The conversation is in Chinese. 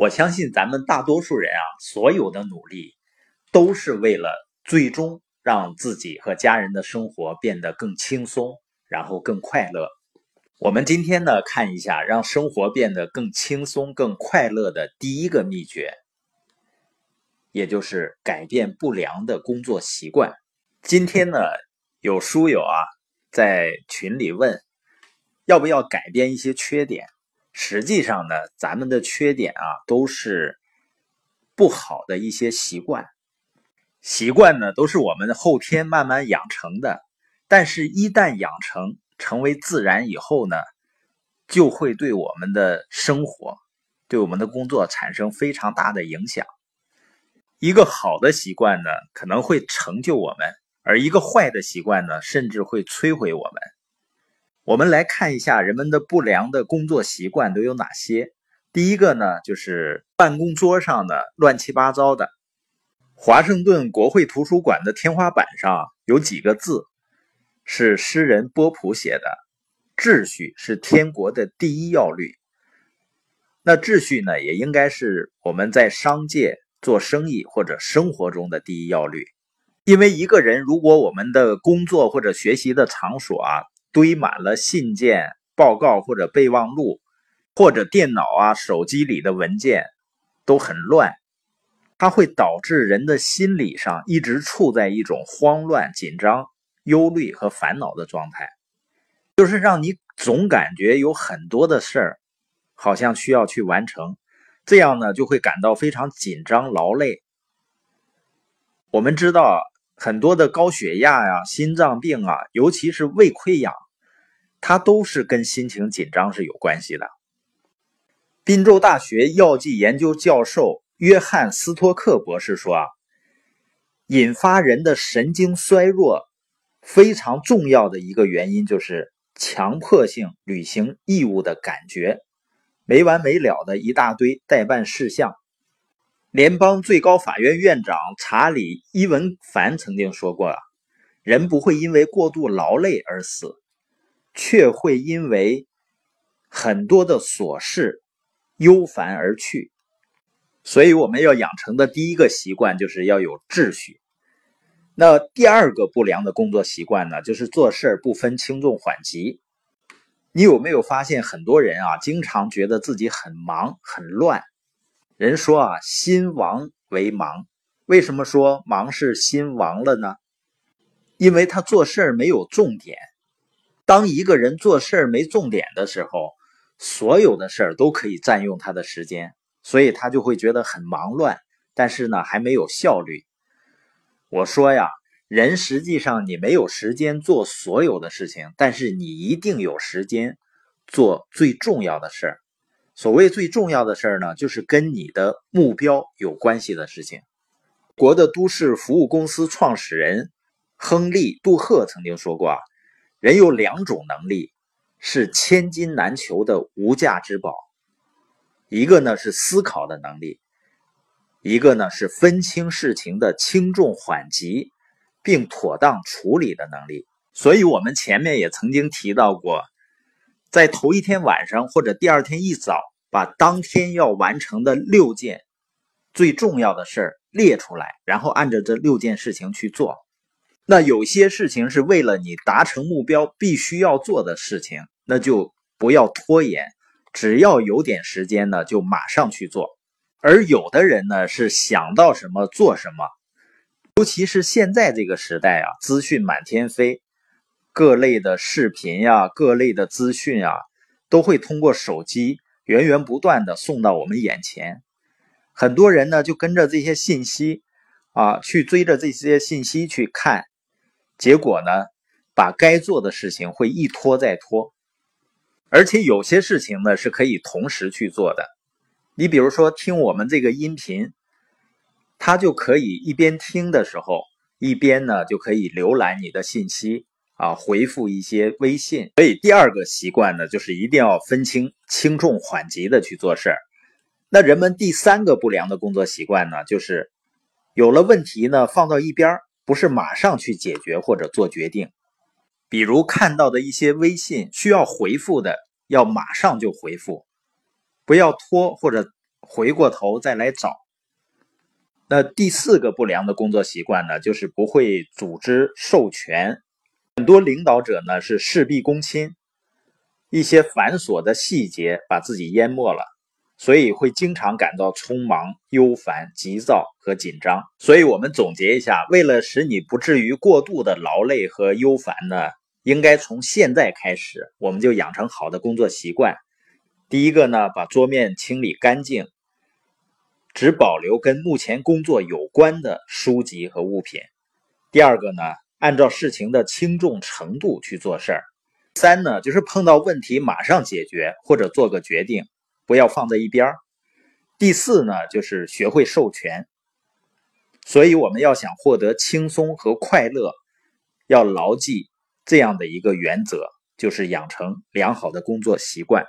我相信咱们大多数人啊，所有的努力都是为了最终让自己和家人的生活变得更轻松，然后更快乐。我们今天呢，看一下让生活变得更轻松、更快乐的第一个秘诀，也就是改变不良的工作习惯。今天呢，有书友啊在群里问，要不要改变一些缺点？实际上呢，咱们的缺点啊，都是不好的一些习惯。习惯呢，都是我们后天慢慢养成的。但是，一旦养成成为自然以后呢，就会对我们的生活、对我们的工作产生非常大的影响。一个好的习惯呢，可能会成就我们；而一个坏的习惯呢，甚至会摧毁我们。我们来看一下人们的不良的工作习惯都有哪些。第一个呢，就是办公桌上的乱七八糟的。华盛顿国会图书馆的天花板上有几个字，是诗人波普写的：“秩序是天国的第一要律。”那秩序呢，也应该是我们在商界做生意或者生活中的第一要律。因为一个人如果我们的工作或者学习的场所啊。堆满了信件、报告或者备忘录，或者电脑啊、手机里的文件都很乱，它会导致人的心理上一直处在一种慌乱、紧张、忧虑和烦恼的状态，就是让你总感觉有很多的事儿，好像需要去完成，这样呢就会感到非常紧张、劳累。我们知道。很多的高血压呀、心脏病啊，尤其是胃溃疡，它都是跟心情紧张是有关系的。宾州大学药剂研究教授约翰斯托克博士说啊，引发人的神经衰弱非常重要的一个原因就是强迫性履行义务的感觉，没完没了的一大堆代办事项。联邦最高法院院长查理·伊文凡曾经说过：“啊，人不会因为过度劳累而死，却会因为很多的琐事忧烦而去。”所以，我们要养成的第一个习惯就是要有秩序。那第二个不良的工作习惯呢，就是做事不分轻重缓急。你有没有发现，很多人啊，经常觉得自己很忙很乱？人说啊，心亡为忙。为什么说忙是心亡了呢？因为他做事没有重点。当一个人做事没重点的时候，所有的事都可以占用他的时间，所以他就会觉得很忙乱。但是呢，还没有效率。我说呀，人实际上你没有时间做所有的事情，但是你一定有时间做最重要的事儿。所谓最重要的事儿呢，就是跟你的目标有关系的事情。国的都市服务公司创始人亨利·杜赫曾经说过啊，人有两种能力是千金难求的无价之宝，一个呢是思考的能力，一个呢是分清事情的轻重缓急，并妥当处理的能力。所以，我们前面也曾经提到过。在头一天晚上或者第二天一早，把当天要完成的六件最重要的事儿列出来，然后按照这六件事情去做。那有些事情是为了你达成目标必须要做的事情，那就不要拖延，只要有点时间呢，就马上去做。而有的人呢，是想到什么做什么，尤其是现在这个时代啊，资讯满天飞。各类的视频呀，各类的资讯啊，都会通过手机源源不断的送到我们眼前。很多人呢就跟着这些信息啊，去追着这些信息去看，结果呢，把该做的事情会一拖再拖。而且有些事情呢是可以同时去做的。你比如说听我们这个音频，它就可以一边听的时候，一边呢就可以浏览你的信息。啊，回复一些微信。所以第二个习惯呢，就是一定要分清轻重缓急的去做事儿。那人们第三个不良的工作习惯呢，就是有了问题呢，放到一边不是马上去解决或者做决定。比如看到的一些微信需要回复的，要马上就回复，不要拖或者回过头再来找。那第四个不良的工作习惯呢，就是不会组织授权。很多领导者呢是事必躬亲，一些繁琐的细节把自己淹没了，所以会经常感到匆忙、忧烦、急躁和紧张。所以我们总结一下，为了使你不至于过度的劳累和忧烦呢，应该从现在开始，我们就养成好的工作习惯。第一个呢，把桌面清理干净，只保留跟目前工作有关的书籍和物品。第二个呢，按照事情的轻重程度去做事儿。三呢，就是碰到问题马上解决或者做个决定，不要放在一边儿第四呢，就是学会授权。所以我们要想获得轻松和快乐，要牢记这样的一个原则，就是养成良好的工作习惯。